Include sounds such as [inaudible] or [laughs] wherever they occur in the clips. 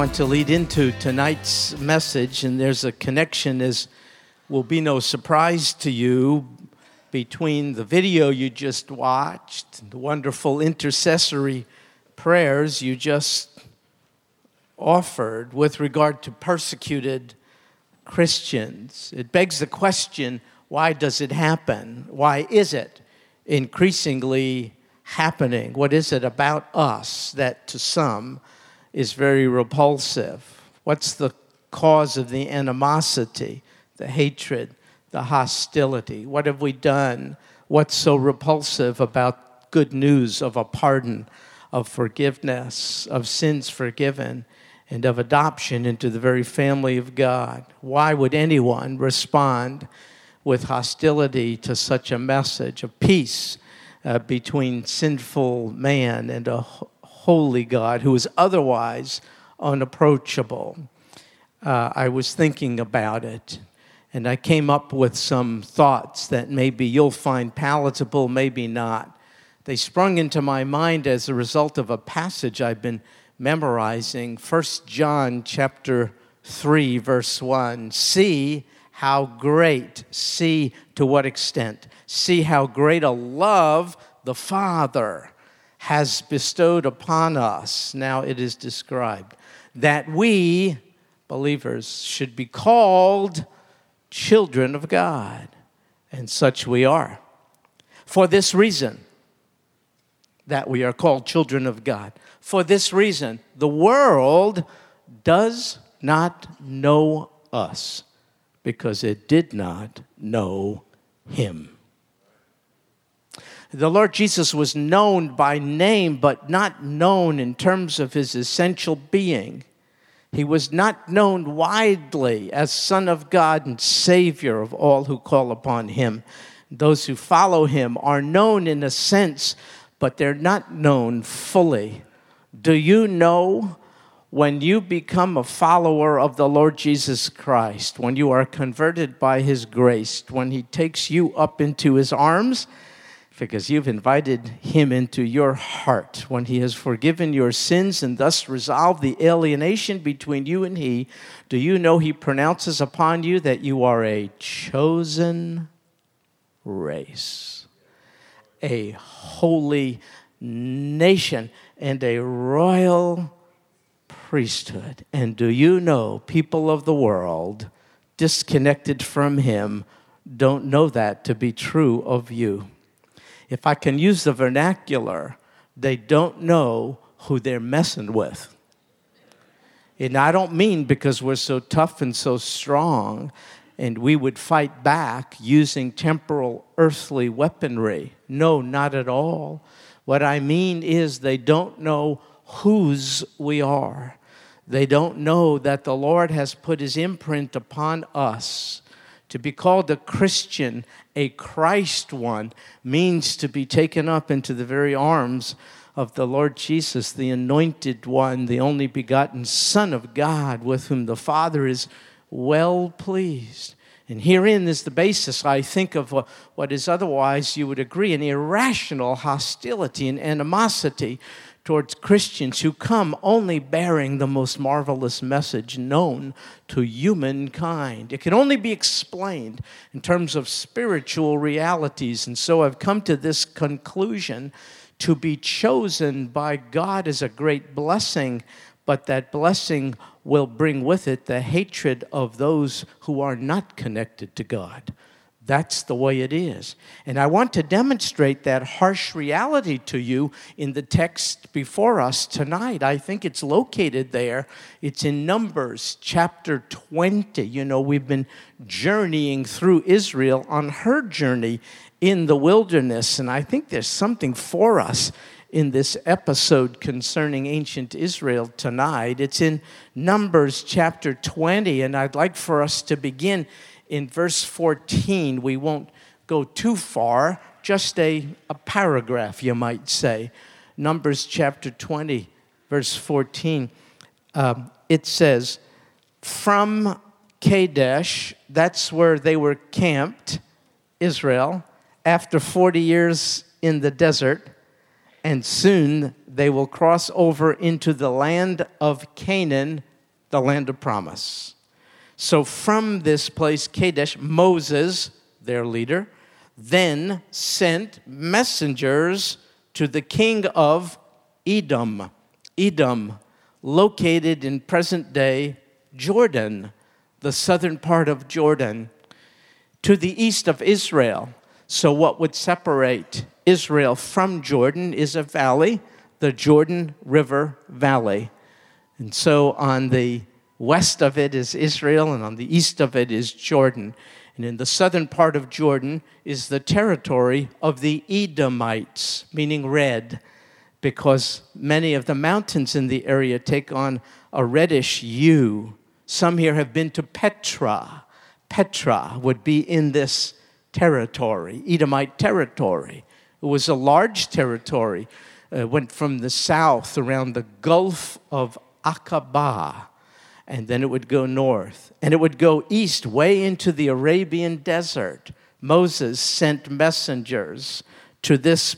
want to lead into tonight's message, and there's a connection, as will be no surprise to you, between the video you just watched, the wonderful intercessory prayers you just offered with regard to persecuted Christians. It begs the question why does it happen? Why is it increasingly happening? What is it about us that to some is very repulsive? What's the cause of the animosity, the hatred, the hostility? What have we done? What's so repulsive about good news of a pardon, of forgiveness, of sins forgiven, and of adoption into the very family of God? Why would anyone respond with hostility to such a message of peace? uh, between sinful man and a holy God who is otherwise unapproachable. Uh, I was thinking about it, and I came up with some thoughts that maybe you'll find palatable, maybe not. They sprung into my mind as a result of a passage I've been memorizing, 1 John chapter 3 verse 1. See how great, see to what extent see how great a love the Father has bestowed upon us. Now it is described that we, believers, should be called children of God, and such we are. For this reason, that we are called children of God. For this reason, the world does not know us because it did not know Him. The Lord Jesus was known by name, but not known in terms of his essential being. He was not known widely as Son of God and Savior of all who call upon him. Those who follow him are known in a sense, but they're not known fully. Do you know when you become a follower of the Lord Jesus Christ, when you are converted by his grace, when he takes you up into his arms? Because you've invited him into your heart when he has forgiven your sins and thus resolved the alienation between you and he. Do you know he pronounces upon you that you are a chosen race, a holy nation, and a royal priesthood? And do you know people of the world, disconnected from him, don't know that to be true of you? If I can use the vernacular, they don't know who they're messing with. And I don't mean because we're so tough and so strong and we would fight back using temporal earthly weaponry. No, not at all. What I mean is they don't know whose we are. They don't know that the Lord has put his imprint upon us to be called a Christian, a Christ one, means to be taken up into the very arms of the Lord Jesus, the anointed one, the only begotten Son of God, with whom the Father is well pleased. And herein is the basis, I think, of what is otherwise, you would agree, an irrational hostility and animosity towards Christians who come only bearing the most marvelous message known to humankind. It can only be explained in terms of spiritual realities. And so I've come to this conclusion to be chosen by God is a great blessing, but that blessing will bring with it the hatred of those who are not connected to God. That's the way it is. And I want to demonstrate that harsh reality to you in the text before us tonight. I think it's located there. It's in Numbers chapter 20. You know, we've been journeying through Israel on her journey in the wilderness. And I think there's something for us in this episode concerning ancient Israel tonight. It's in Numbers chapter 20. And I'd like for us to begin in verse 14. We won't go too far, just a, a paragraph, you might say. Numbers chapter 20, verse 14. Um, it says, From Kadesh, that's where they were camped, Israel, after 40 years in the desert, and soon they will cross over into the land of Canaan the land of promise. So from this place, Kadesh, Moses, their leader, then sent messengers to the king of Edom. Edom, located in present day Jordan, the southern part of Jordan, to the east of Israel. So, what would separate Israel from Jordan is a valley, the Jordan River Valley. And so, on the west of it is Israel, and on the east of it is Jordan. And in the southern part of Jordan is the territory of the Edomites, meaning red, because many of the mountains in the area take on a reddish hue. Some here have been to Petra. Petra would be in this territory, Edomite territory. It was a large territory. It went from the south around the Gulf of Aqaba, and then it would go north, and it would go east, way into the Arabian desert. Moses sent messengers to this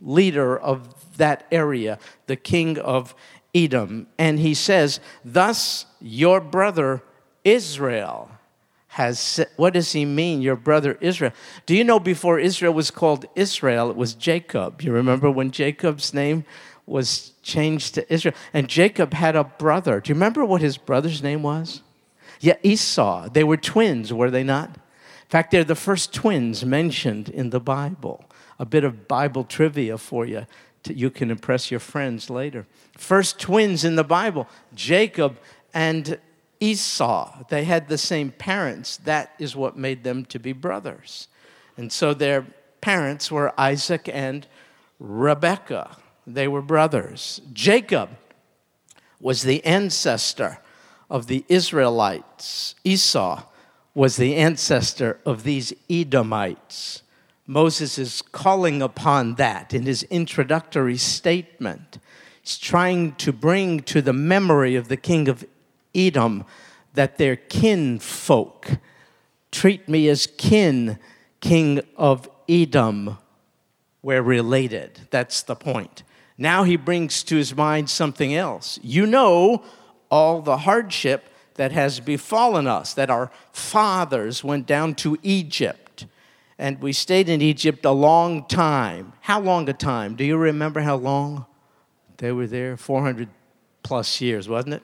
leader of that area, the king of Edom. And he says, Thus your brother Israel has. What does he mean, your brother Israel? Do you know before Israel was called Israel, it was Jacob? You remember when Jacob's name was changed to Israel? And Jacob had a brother. Do you remember what his brother's name was? Yeah, Esau. They were twins, were they not? In fact, they're the first twins mentioned in the Bible. A bit of Bible trivia for you you can impress your friends later. First twins in the Bible, Jacob and Esau. They had the same parents. That is what made them to be brothers. And so their parents were Isaac and Rebekah. They were brothers. Jacob was the ancestor of the Israelites. Esau was the ancestor of these Edomites. Moses is calling upon that in his introductory statement. He's trying to bring to the memory of the king of Edom that their kinfolk treat me as kin, king of Edom. We're related. That's the point. Now he brings to his mind something else. You know all the hardship that has befallen us, that our fathers went down to Egypt and we stayed in Egypt a long time. How long a time? Do you remember how long they were there? 400 plus years, wasn't it?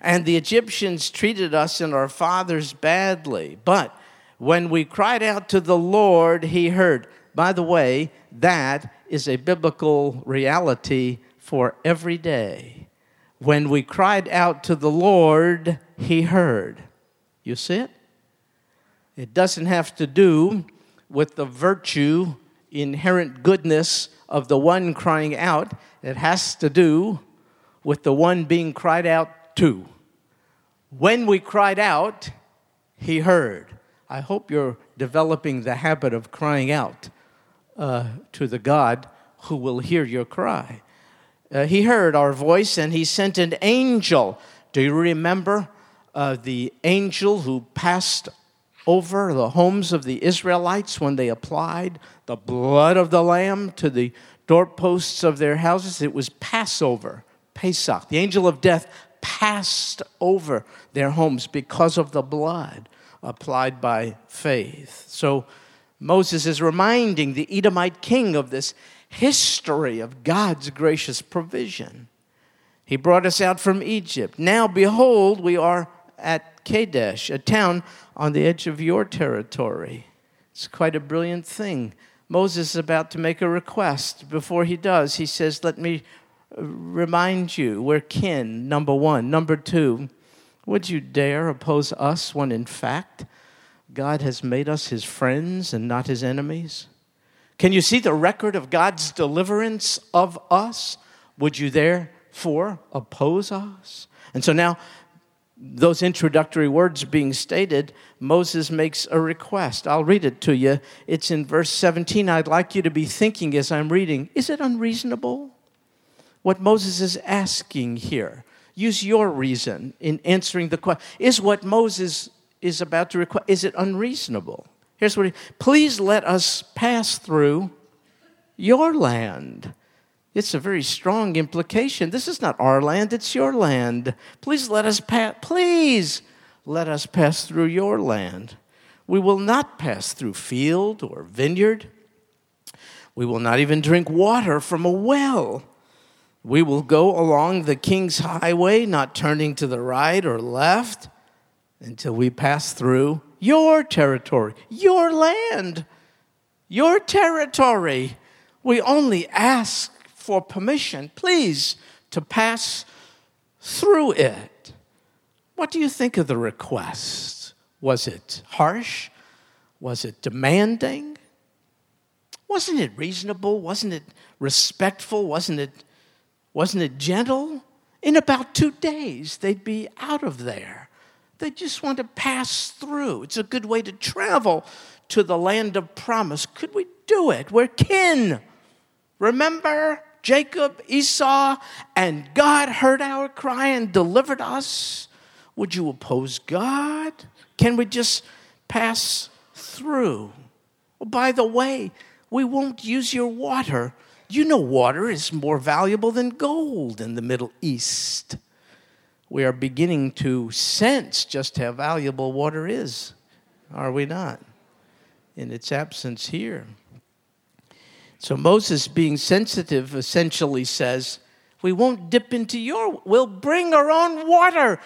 And the Egyptians treated us and our fathers badly. But when we cried out to the Lord, He heard. By the way, that is a biblical reality for every day. When we cried out to the Lord, He heard. You see it? It doesn't have to do with the virtue, inherent goodness of the one crying out. It has to do with the one being cried out to. When we cried out, he heard. I hope you're developing the habit of crying out uh, to the God who will hear your cry. Uh, he heard our voice and he sent an angel. Do you remember uh, the angel who passed over the homes of the Israelites when they applied the blood of the Lamb to the doorposts of their houses. It was Passover, Pesach. The angel of death passed over their homes because of the blood applied by faith. So Moses is reminding the Edomite king of this history of God's gracious provision. He brought us out from Egypt. Now, behold, we are at Kadesh, a town on the edge of your territory. It's quite a brilliant thing. Moses is about to make a request. Before he does, he says, Let me uh, remind you, we're kin, number one. Number two, would you dare oppose us when in fact God has made us his friends and not his enemies? Can you see the record of God's deliverance of us? Would you therefore oppose us? And so now those introductory words being stated, Moses makes a request. I'll read it to you. It's in verse 17. I'd like you to be thinking as I'm reading is it unreasonable? What Moses is asking here. Use your reason in answering the question. Is what Moses is about to request, is it unreasonable? Here's what he, please let us pass through your land. It's a very strong implication. This is not our land, it's your land. Please let us pass please let us pass through your land. We will not pass through field or vineyard. We will not even drink water from a well. We will go along the king's highway, not turning to the right or left until we pass through your territory, your land, your territory. We only ask for permission, please, to pass through it. What do you think of the request? Was it harsh? Was it demanding? Wasn't it reasonable? Wasn't it respectful? Wasn't it, wasn't it gentle? In about two days, they'd be out of there. They just want to pass through. It's a good way to travel to the land of promise. Could we do it? We're kin. Remember Jacob, Esau, and God heard our cry and delivered us? Would you oppose God? Can we just pass through? Well, by the way, we won't use your water. You know, water is more valuable than gold in the Middle East we are beginning to sense just how valuable water is, are we not? In its absence here. So Moses, being sensitive, essentially says, We won't dip into your, we'll bring our own water.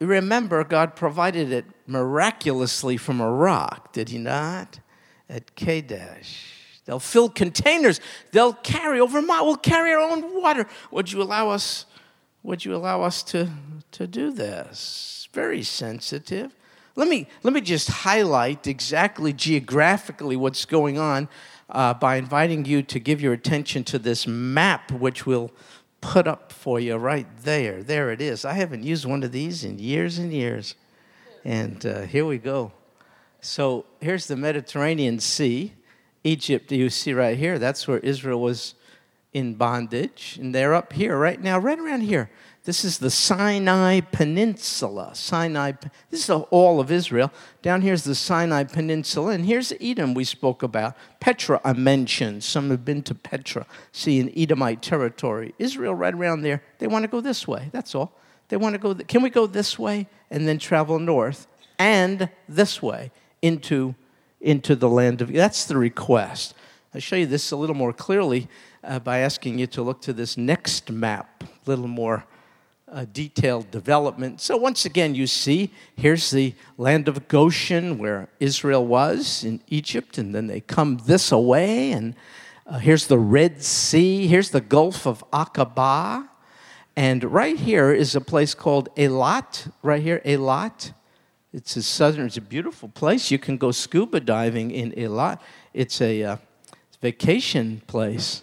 Remember, God provided it miraculously from a rock, did He not? At Kadesh. They'll fill containers. They'll carry over my. We'll carry our own water. Would you allow us would you allow us to, to do this? Very sensitive. Let me, let me just highlight exactly geographically what's going on uh, by inviting you to give your attention to this map, which we'll put up for you right there. There it is. I haven't used one of these in years and years. And uh, here we go. So here's the Mediterranean Sea. Egypt, you see right here, that's where Israel was in bondage, and they're up here right now, right around here. This is the Sinai Peninsula. Sinai, this is all of Israel. Down here's the Sinai Peninsula, and here's Edom we spoke about. Petra I mentioned. Some have been to Petra, see in Edomite territory. Israel right around there. They want to go this way. That's all. They want to go. Th- Can we go this way and then travel north and this way into into the land of? That's the request. I'll show you this a little more clearly uh, by asking you to look to this next map, a little more uh, detailed development. So, once again, you see here's the land of Goshen where Israel was in Egypt, and then they come this away, and uh, here's the Red Sea, here's the Gulf of Aqaba. And right here is a place called Eilat, right here, Eilat. It's a southern, it's a beautiful place. You can go scuba diving in Eilat. It's a uh, vacation place.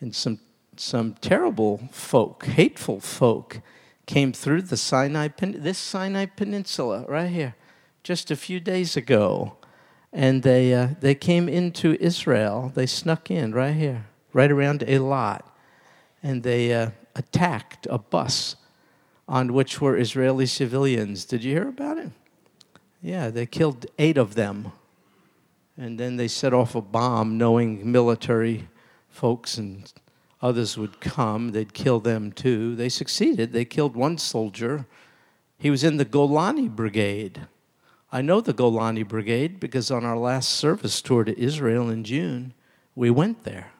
And some, some terrible folk, hateful folk, came through the Sinai, this Sinai Peninsula right here, just a few days ago. And they, uh, they came into Israel. They snuck in right here, right around Eilat. And they uh, attacked a bus on which were Israeli civilians. Did you hear about it? Yeah, they killed eight of them. And then they set off a bomb knowing military folks and others would come. They'd kill them too. They succeeded. They killed one soldier. He was in the Golani Brigade. I know the Golani Brigade because on our last service tour to Israel in June, we went there.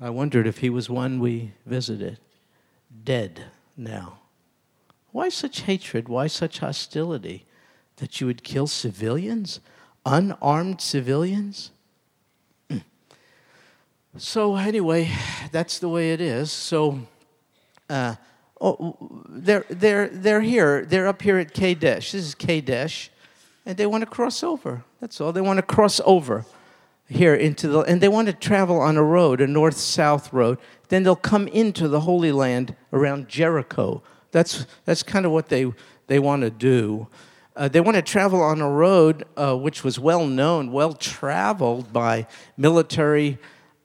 I wondered if he was one we visited. Dead now. Why such hatred? Why such hostility? That you would kill civilians? Unarmed civilians? So, anyway, that's the way it is. So, uh, oh, they're, they're, they're here. They're up here at Kadesh. This is Kadesh. And they want to cross over. That's all. They want to cross over here into the, and they want to travel on a road, a north south road. Then they'll come into the Holy Land around Jericho. That's, that's kind of what they, they want to do. Uh, they want to travel on a road uh, which was well known, well traveled by military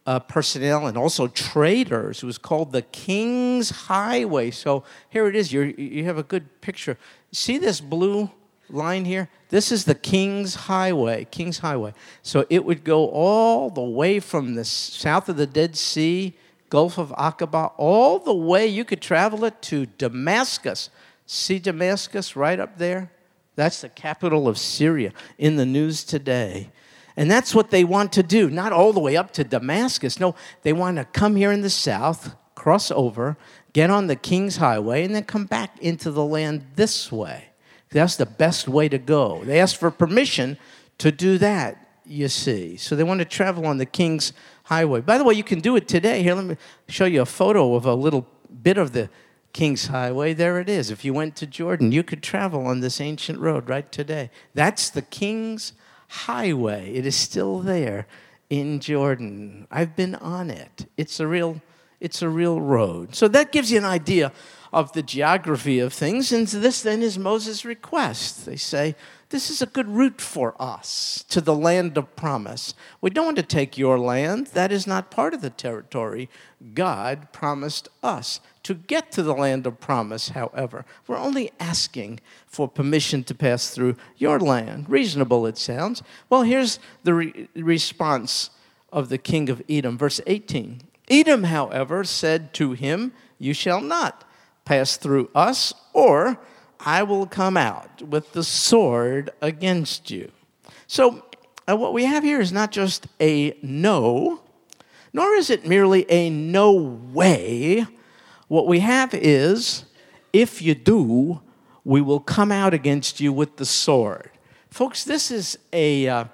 uh, personnel and also traders. It was called the King's Highway. So here it is. you you have a good picture. See this blue line here? This is the King's Highway. King's Highway. So it would go all the way from the south of the Dead Sea, Gulf of Aqaba, all the way you could travel it to Damascus. See Damascus right up there? That's the capital of Syria in the news today. And that's what they want to do, not all the way up to Damascus. No, they want to come here in the south, cross over, get on the King's Highway, and then come back into the land this way. That's the best way to go. They asked for permission to do that, you see. So they want to travel on the King's Highway. By the way, you can do it today. Here, let me show you a photo of a little bit of the King's Highway. There it is. If you went to Jordan, you could travel on this ancient road right today. That's the King's Highway. It is still there in Jordan. I've been on it. It's a real it's a real road. So that gives you an idea of the geography of things. And this then is Moses' request. They say, This is a good route for us to the land of promise. We don't want to take your land, that is not part of the territory God promised us. To get to the land of promise, however, we're only asking for permission to pass through your land. Reasonable, it sounds. Well, here's the re- response of the king of Edom, verse 18. Edom, however, said to him, You shall not pass through us, or I will come out with the sword against you. So, uh, what we have here is not just a no, nor is it merely a no way. What we have is, if you do, we will come out against you with the sword. Folks, this is a. Uh,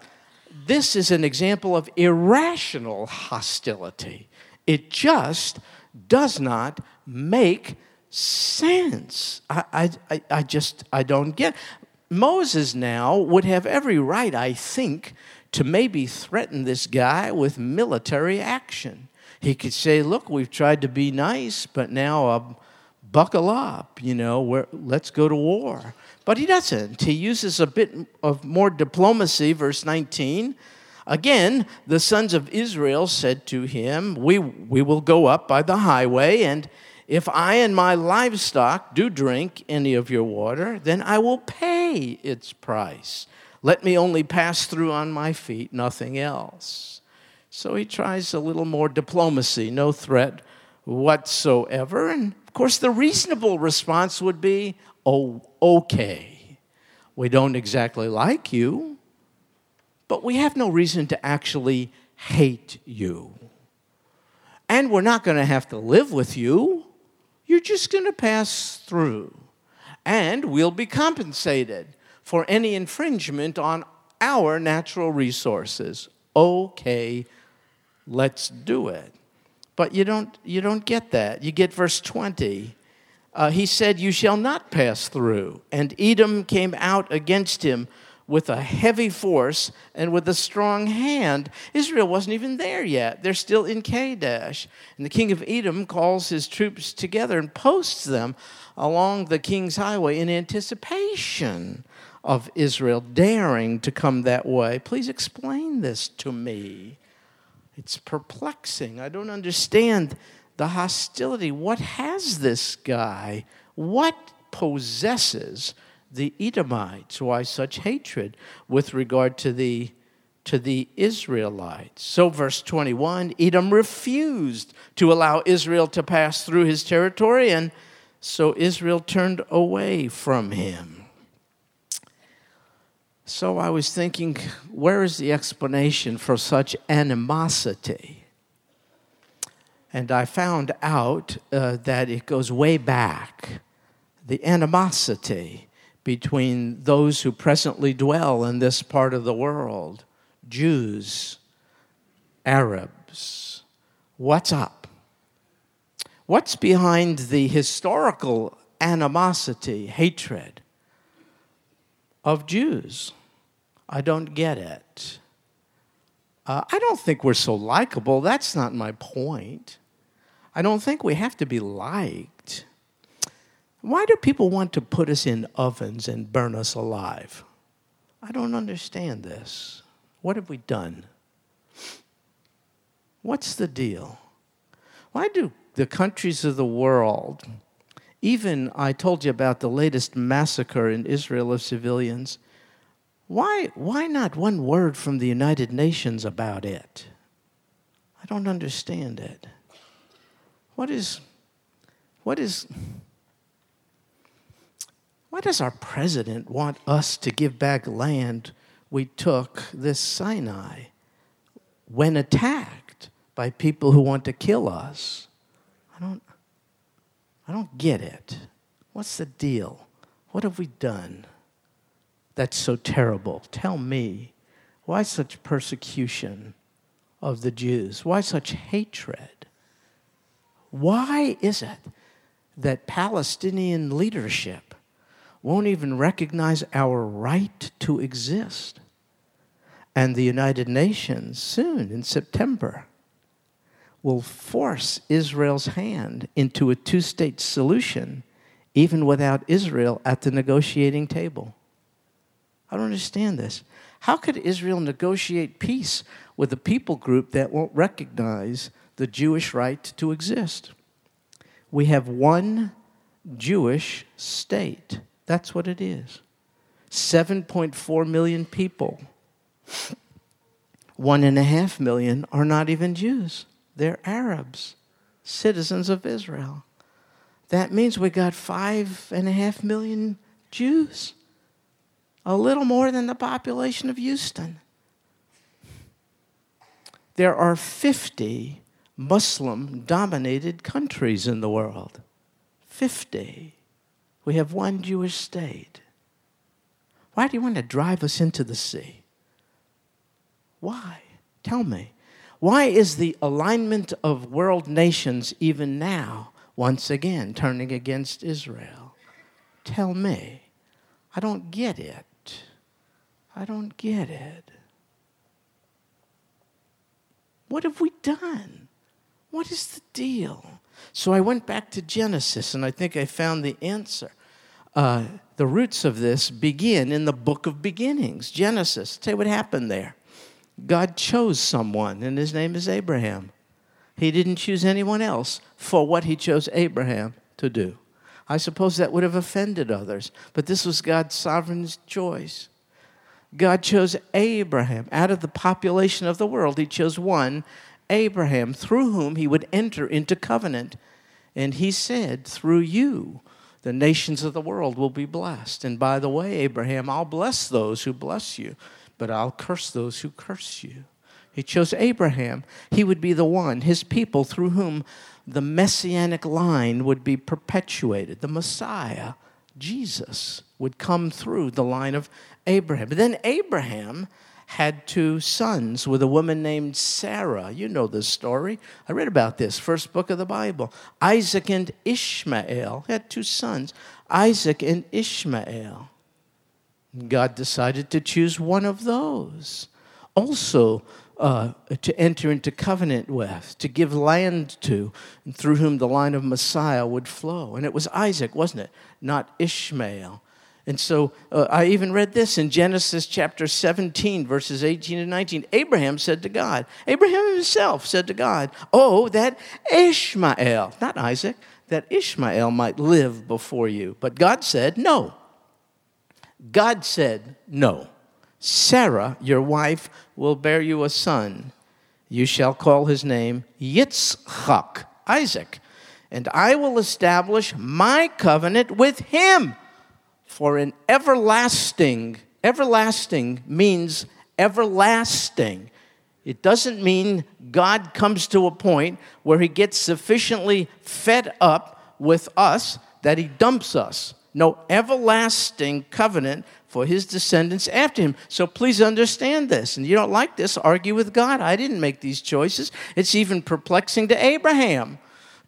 this is an example of irrational hostility. It just does not make sense. I, I, I just, I don't get. Moses now would have every right, I think, to maybe threaten this guy with military action. He could say, Look, we've tried to be nice, but now uh, buckle up, you know, let's go to war. But he doesn't. He uses a bit of more diplomacy, verse 19. Again, the sons of Israel said to him, we, we will go up by the highway, and if I and my livestock do drink any of your water, then I will pay its price. Let me only pass through on my feet, nothing else. So he tries a little more diplomacy, no threat whatsoever. And of course, the reasonable response would be, oh, okay. We don't exactly like you, but we have no reason to actually hate you. And we're not going to have to live with you. You're just going to pass through. And we'll be compensated for any infringement on our natural resources. Okay, let's do it. But you don't, you don't get that. You get verse 20. Uh, he said, You shall not pass through. And Edom came out against him with a heavy force and with a strong hand. Israel wasn't even there yet. They're still in Kadesh. And the king of Edom calls his troops together and posts them along the king's highway in anticipation of Israel daring to come that way. Please explain this to me. It's perplexing. I don't understand the hostility. What has this guy? What possesses the Edomites. Why such hatred with regard to the to the Israelites. So, verse 21 Edom refused to allow Israel to pass through his territory, and so Israel turned away from him. So, I was thinking, where is the explanation for such animosity? And I found out uh, that it goes way back. The animosity between those who presently dwell in this part of the world Jews, Arabs. What's up? What's behind the historical animosity, hatred of Jews? I don't get it. Uh, I don't think we're so likable. That's not my point. I don't think we have to be liked. Why do people want to put us in ovens and burn us alive? I don't understand this. What have we done? What's the deal? Why do the countries of the world, even I told you about the latest massacre in Israel of civilians, why, why not one word from the United Nations about it? I don't understand it. what is, what is, why does our president want us to give back land we took this Sinai when attacked by people who want to kill us? I don't, I don't get it. What's the deal? What have we done that's so terrible? Tell me. Why such persecution of the Jews? Why such hatred? Why is it that Palestinian leadership won't even recognize our right to exist? And the United Nations, soon in September, will force Israel's hand into a two state solution, even without Israel at the negotiating table. I don't understand this. How could Israel negotiate peace with a people group that won't recognize the Jewish right to exist? We have one Jewish state. That's what it is. 7.4 million people. One and a half million are not even Jews. They're Arabs, citizens of Israel. That means we got five and a half million Jews, a little more than the population of Houston. There are 50 Muslim dominated countries in the world. 50. We have one Jewish state. Why do you want to drive us into the sea? Why? Tell me. Why is the alignment of world nations even now once again turning against Israel? Tell me. I don't get it. I don't get it. What have we done? What is the deal? So I went back to Genesis and I think I found the answer. Uh, the roots of this begin in the book of beginnings, Genesis. Tell you what happened there. God chose someone, and his name is Abraham. He didn't choose anyone else for what he chose Abraham to do. I suppose that would have offended others, but this was God's sovereign choice. God chose Abraham out of the population of the world. He chose one, Abraham, through whom he would enter into covenant. And he said, Through you, the nations of the world will be blessed. And by the way, Abraham, I'll bless those who bless you but I'll curse those who curse you. He chose Abraham. He would be the one, his people, through whom the messianic line would be perpetuated. The Messiah, Jesus, would come through the line of Abraham. But then Abraham had two sons with a woman named Sarah. You know this story. I read about this, first book of the Bible. Isaac and Ishmael had two sons, Isaac and Ishmael. God decided to choose one of those also uh, to enter into covenant with, to give land to, through whom the line of Messiah would flow. And it was Isaac, wasn't it? Not Ishmael. And so uh, I even read this in Genesis chapter 17, verses 18 and 19. Abraham said to God, Abraham himself said to God, Oh, that Ishmael, not Isaac, that Ishmael might live before you. But God said, No. God said, No. Sarah, your wife, will bear you a son. You shall call his name Yitzchak, Isaac, and I will establish my covenant with him for an everlasting. Everlasting means everlasting. It doesn't mean God comes to a point where he gets sufficiently fed up with us that he dumps us no everlasting covenant for his descendants after him. So please understand this. And you don't like this, argue with God. I didn't make these choices. It's even perplexing to Abraham.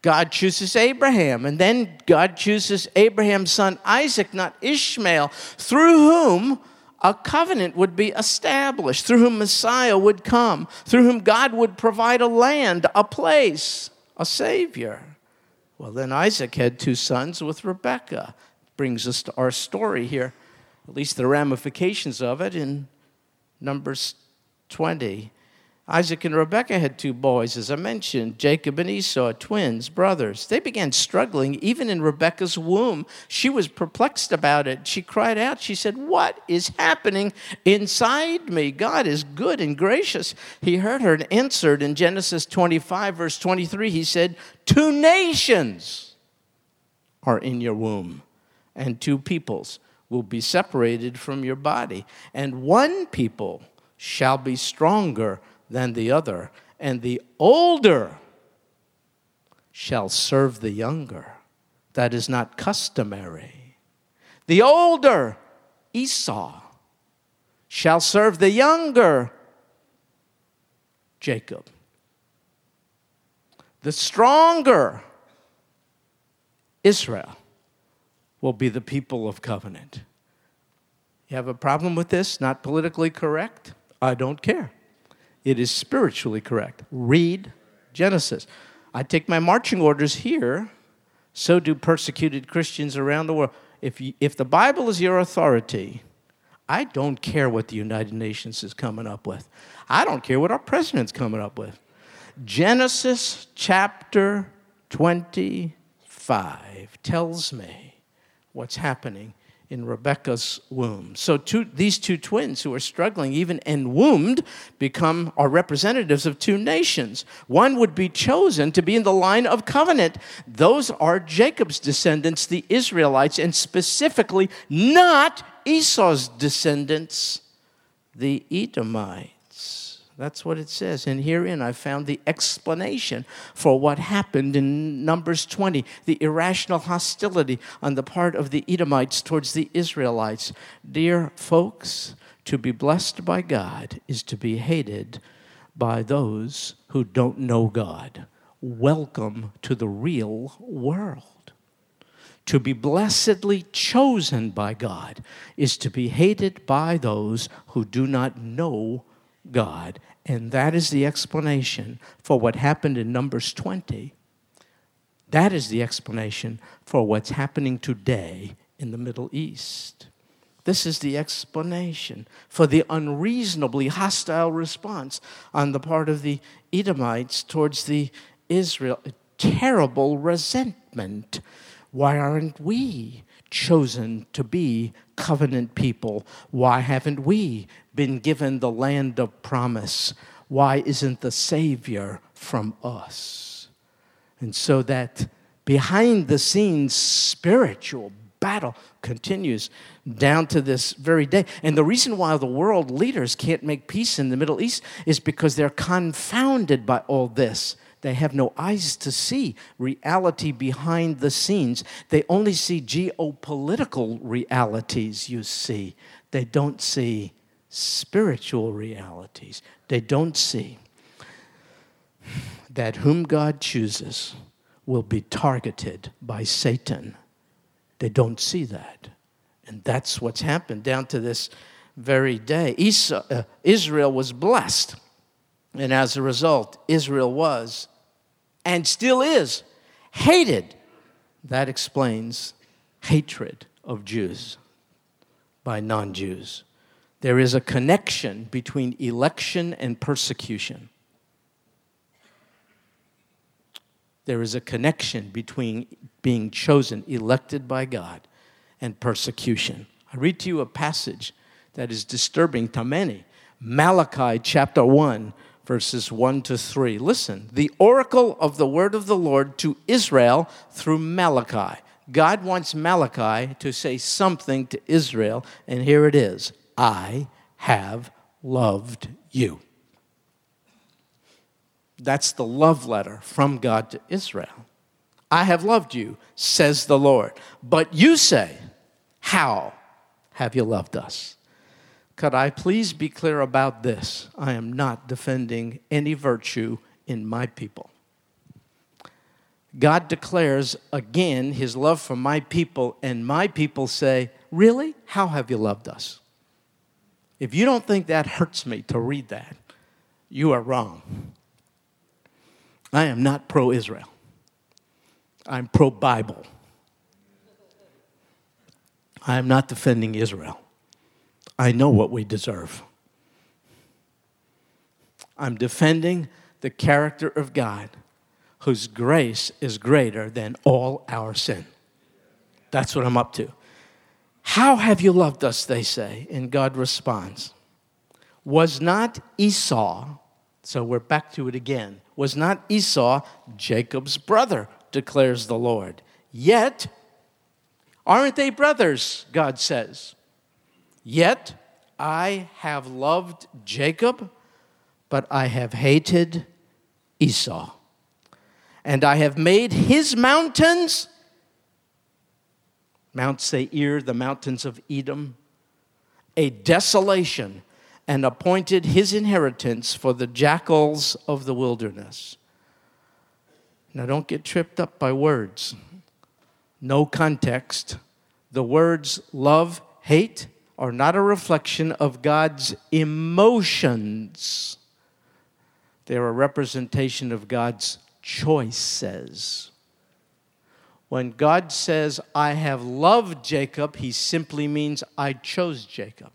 God chooses Abraham, and then God chooses Abraham's son Isaac, not Ishmael, through whom a covenant would be established, through whom Messiah would come, through whom God would provide a land, a place, a Savior. Well, then Isaac had two sons with Rebekah brings us to our story here, at least the ramifications of it in Numbers 20. Isaac and Rebekah had two boys, as I mentioned, Jacob and Esau, twins, brothers. They began struggling even in Rebekah's womb. She was perplexed about it. She cried out, She said, What is happening inside me? God is good and gracious. He heard her and answered in Genesis 25, verse 23. He said, Two nations are in your womb, and two peoples will be separated from your body, and one people shall be stronger than the other, and the older shall serve the younger. That is not customary. The older, Esau, shall serve the younger, Jacob. The stronger, Israel, will be the people of covenant. You have a problem with this? Not politically correct? I don't care. It is spiritually correct. Read Genesis. I take my marching orders here, so do persecuted Christians around the world. If, you, if the Bible is your authority, I don't care what the United Nations is coming up with. I don't care what our president's coming up with. Genesis chapter 25 tells me what's happening in Rebecca's womb. So two, these two twins who are struggling, even enwombed, become are representatives of two nations. One would be chosen to be in the line of covenant. Those are Jacob's descendants, the Israelites, and specifically not Esau's descendants, the Edomites. That's what it says. And herein I found the explanation for what happened in Numbers 20 the irrational hostility on the part of the Edomites towards the Israelites. Dear folks, to be blessed by God is to be hated by those who don't know God. Welcome to the real world. To be blessedly chosen by God is to be hated by those who do not know God. And that is the explanation for what happened in Numbers 20. That is the explanation for what's happening today in the Middle East. This is the explanation for the unreasonably hostile response on the part of the Edomites towards the Israel. Terrible resentment. Why aren't we chosen to be covenant people? Why haven't we been given the land of promise? Why isn't the Savior from us? And so that behind the scenes spiritual battle continues down to this very day. And the reason why the world leaders can't make peace in the Middle East is because they're confounded by all this. They have no eyes to see reality behind the scenes. They only see geopolitical realities, you see. They don't see spiritual realities. They don't see that whom God chooses will be targeted by Satan. They don't see that. And that's what's happened down to this very day. Esau, uh, Israel was blessed. And as a result, Israel was and still is hated. That explains hatred of Jews by non Jews. There is a connection between election and persecution. There is a connection between being chosen, elected by God, and persecution. I read to you a passage that is disturbing to many. Malachi chapter 1, verses 1 to 3. Listen, the oracle of the word of the Lord to Israel through Malachi. God wants Malachi to say something to Israel, and here it is I have loved you. That's the love letter from God to Israel. I have loved you, says the Lord. But you say, How have you loved us? Could I please be clear about this? I am not defending any virtue in my people. God declares again his love for my people, and my people say, Really? How have you loved us? If you don't think that hurts me to read that, you are wrong. I am not pro Israel, I'm pro Bible. I am not defending Israel. I know what we deserve. I'm defending the character of God, whose grace is greater than all our sin. That's what I'm up to. How have you loved us, they say. And God responds, Was not Esau, so we're back to it again, was not Esau Jacob's brother, declares the Lord. Yet, aren't they brothers, God says? Yet I have loved Jacob, but I have hated Esau. And I have made his mountains Mount Seir, the mountains of Edom, a desolation, and appointed his inheritance for the jackals of the wilderness. Now, don't get tripped up by words. No context. The words love, hate are not a reflection of God's emotions, they're a representation of God's choices. When God says, I have loved Jacob, he simply means I chose Jacob.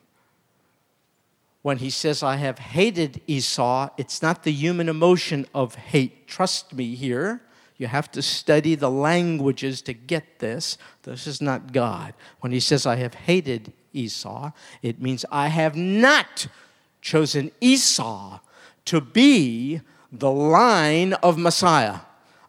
When he says, I have hated Esau, it's not the human emotion of hate. Trust me here. You have to study the languages to get this. This is not God. When he says, I have hated Esau, it means I have not chosen Esau to be the line of Messiah.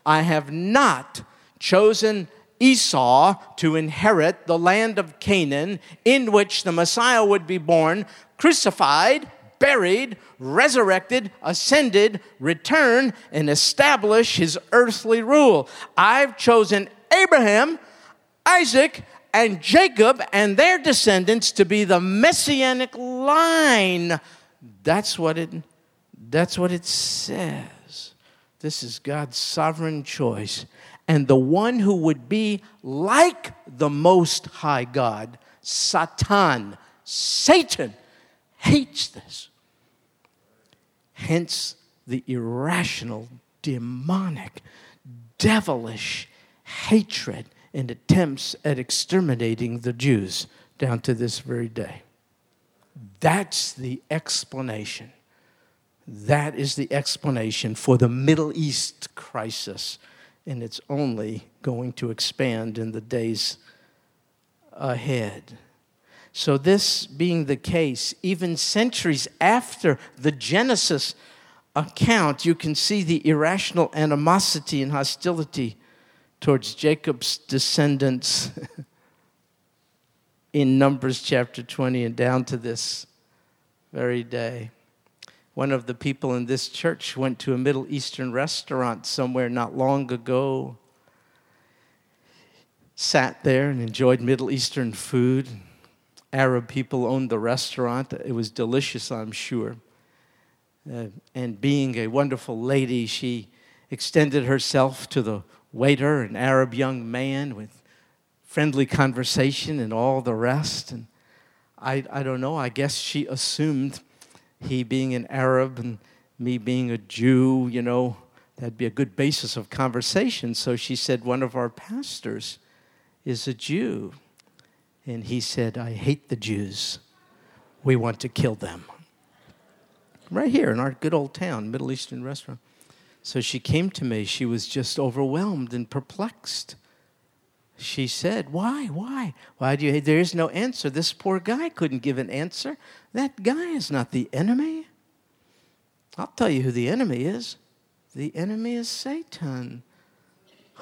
I have not chosen Esau to inherit the land of Canaan in which the Messiah would be born, crucified, buried, resurrected, ascended, return, and establish his earthly rule. I've chosen Abraham, Isaac, and Jacob and their descendants to be the messianic line. That's what it that's what it says. This is God's sovereign choice and the one who would be like the Most High God, Satan, Satan, hates this. Hence the irrational, demonic, devilish hatred and attempts at exterminating the Jews down to this very day. That's the explanation. That is the explanation for the Middle East crisis and it's only going to expand in the days ahead. So, this being the case, even centuries after the Genesis account, you can see the irrational animosity and hostility towards Jacob's descendants [laughs] in Numbers chapter 20 and down to this very day. One of the people in this church went to a Middle Eastern restaurant somewhere not long ago, sat there and enjoyed Middle Eastern food. Arab people owned the restaurant. It was delicious, I'm sure. Uh, and being a wonderful lady, she extended herself to the waiter, an Arab young man with friendly conversation and all the rest. And I, I don't know, I guess she assumed he being an Arab and me being a Jew, you know, that'd be a good basis of conversation. So she said, One of our pastors is a Jew. And he said, I hate the Jews. We want to kill them. Right here in our good old town, Middle Eastern restaurant. So she came to me. She was just overwhelmed and perplexed. She said, Why? Why? Why do you? There is no answer. This poor guy couldn't give an answer. That guy is not the enemy. I'll tell you who the enemy is. The enemy is Satan,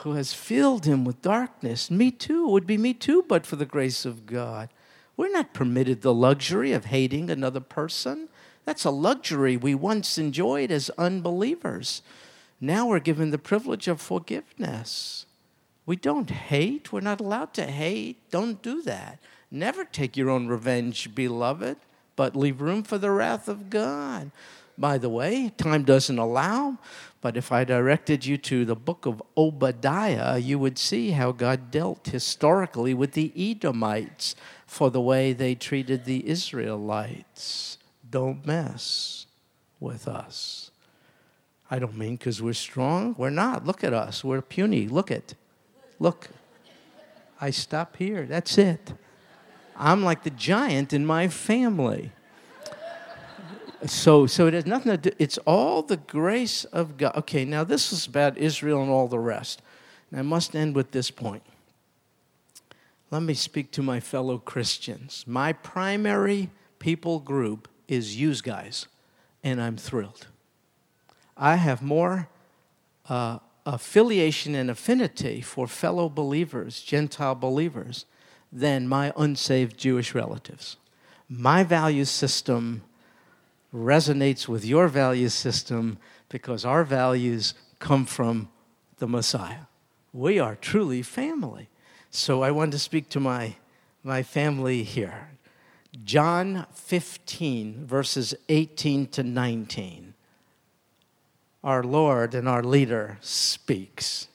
who has filled him with darkness. Me too, It would be me too, but for the grace of God. We're not permitted the luxury of hating another person. That's a luxury we once enjoyed as unbelievers. Now we're given the privilege of forgiveness. We don't hate. We're not allowed to hate. Don't do that. Never take your own revenge, beloved but leave room for the wrath of God. By the way, time doesn't allow, but if I directed you to the book of Obadiah, you would see how God dealt historically with the Edomites for the way they treated the Israelites. Don't mess with us. I don't mean because we're strong. We're not. Look at us. We're puny. Look at. Look. I stop here. That's it. I'm like the giant in my family. So, so it has nothing to do, it's all the grace of God. Okay, now this is about Israel and all the rest. And I must end with this point. Let me speak to my fellow Christians. My primary people group is you guys, and I'm thrilled. I have more uh, affiliation and affinity for fellow believers, Gentile believers, than my unsaved Jewish relatives. My value system resonates with your value system because our values come from the Messiah. We are truly family. So I want to speak to my, my family here. John 15, verses 18 to 19. Our Lord and our leader speaks.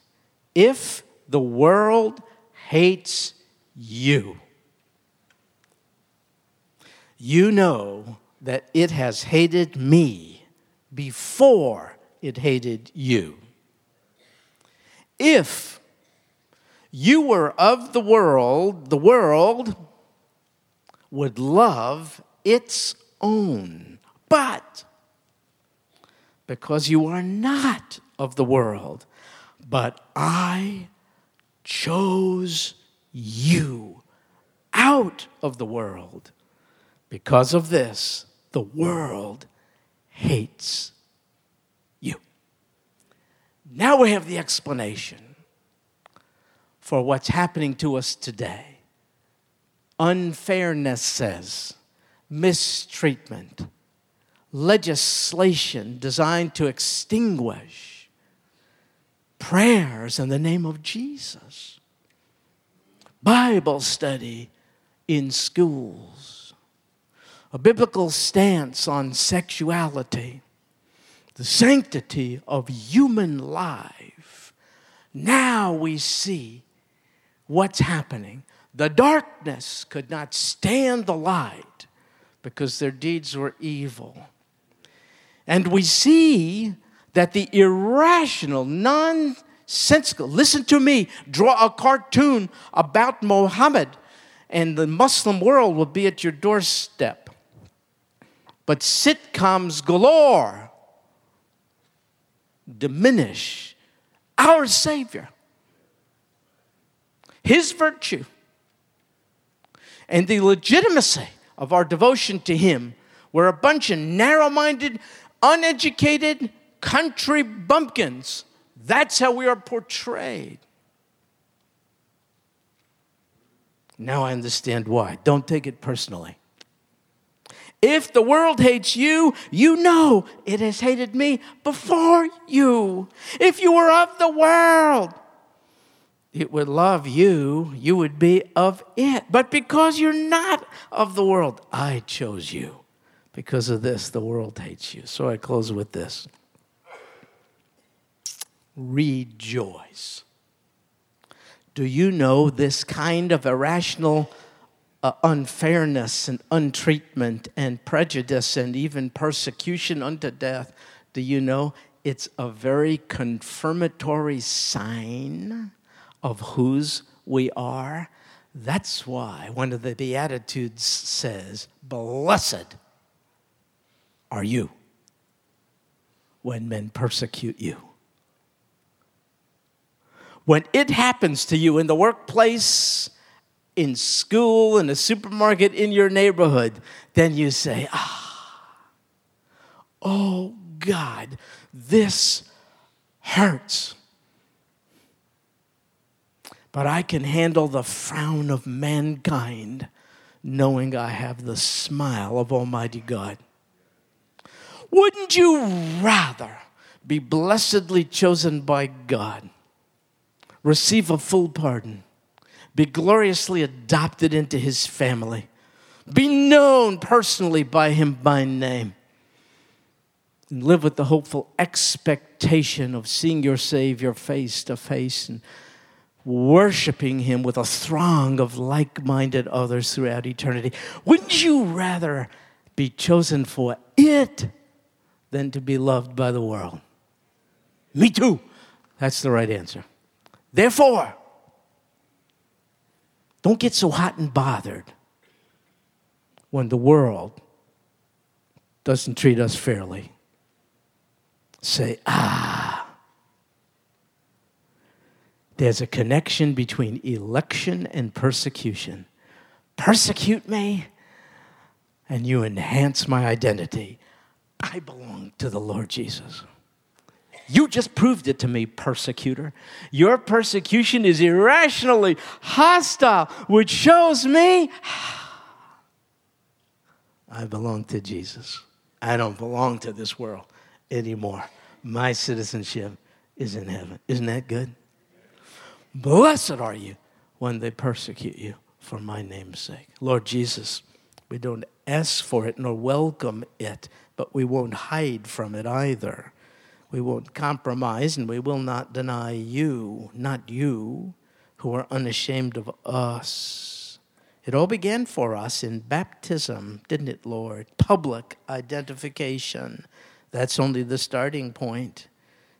If the world hates you, you know that it has hated me before it hated you. If you were of the world, the world would love its own. But because you are not of the world, but I chose you out of the world. Because of this, the world hates you. Now we have the explanation for what's happening to us today. Unfairness says, mistreatment, legislation designed to extinguish prayers in the name of Jesus, Bible study in schools, a biblical stance on sexuality, the sanctity of human life. Now we see what's happening. The darkness could not stand the light because their deeds were evil. And we see that the irrational, nonsensical, listen to me, draw a cartoon about Mohammed, and the Muslim world will be at your doorstep. But sitcoms galore diminish our Savior, His virtue, and the legitimacy of our devotion to Him. We're a bunch of narrow minded, uneducated country bumpkins. That's how we are portrayed. Now I understand why. Don't take it personally. If the world hates you, you know it has hated me before you. If you were of the world, it would love you, you would be of it. But because you're not of the world, I chose you. Because of this, the world hates you. So I close with this Rejoice. Do you know this kind of irrational uh, unfairness and untreatment and prejudice and even persecution unto death? Do you know it's a very confirmatory sign of whose we are? That's why one of the Beatitudes says, Blessed are you when men persecute you. When it happens to you in the workplace, in school, in the supermarket, in your neighborhood, then you say, ah, oh God, this hurts. But I can handle the frown of mankind knowing I have the smile of Almighty God. Wouldn't you rather be blessedly chosen by God, receive a full pardon, be gloriously adopted into his family, be known personally by him by name, and live with the hopeful expectation of seeing your Savior face to face and worshiping him with a throng of like minded others throughout eternity? Wouldn't you rather be chosen for it? Than to be loved by the world. Me too. That's the right answer. Therefore, don't get so hot and bothered when the world doesn't treat us fairly. Say, ah. There's a connection between election and persecution. Persecute me, and you enhance my identity. I belong to the Lord Jesus. You just proved it to me, persecutor. Your persecution is irrationally hostile, which shows me [sighs] I belong to Jesus. I don't belong to this world anymore. My citizenship is in heaven. Isn't that good? Blessed are you when they persecute you for my name's sake. Lord Jesus, we don't ask for it nor welcome it, but we won't hide from it either. We won't compromise and we will not deny you, not you, who are unashamed of us. It all began for us in baptism, didn't it, Lord? Public identification. That's only the starting point.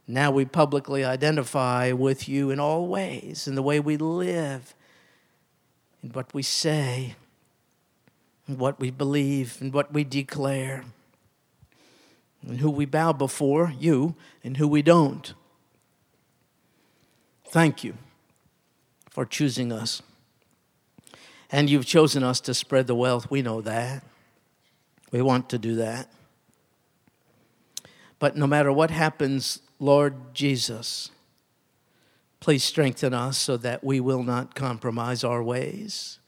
Now we publicly identify with you in all ways, in the way we live, in what we say, in what we believe, in what we declare and who we bow before, you, and who we don't. Thank you for choosing us. And you've chosen us to spread the wealth. We know that. We want to do that. But no matter what happens, Lord Jesus, please strengthen us so that we will not compromise our ways,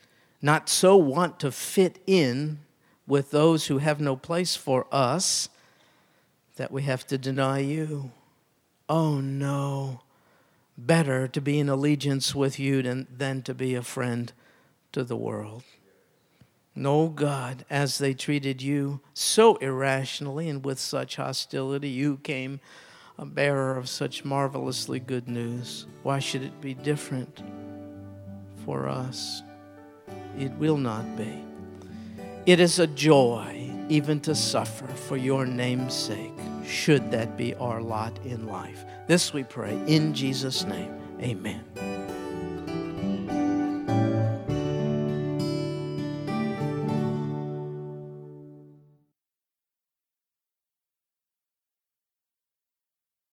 not so want to fit in with those who have no place for us that we have to deny you. Oh no. Better to be in allegiance with you than, than to be a friend to the world. No, God, as they treated you so irrationally and with such hostility, you came a bearer of such marvelously good news. Why should it be different for us? It will not be. It is a joy even to suffer for your name's sake, should that be our lot in life. This we pray in Jesus' name. Amen.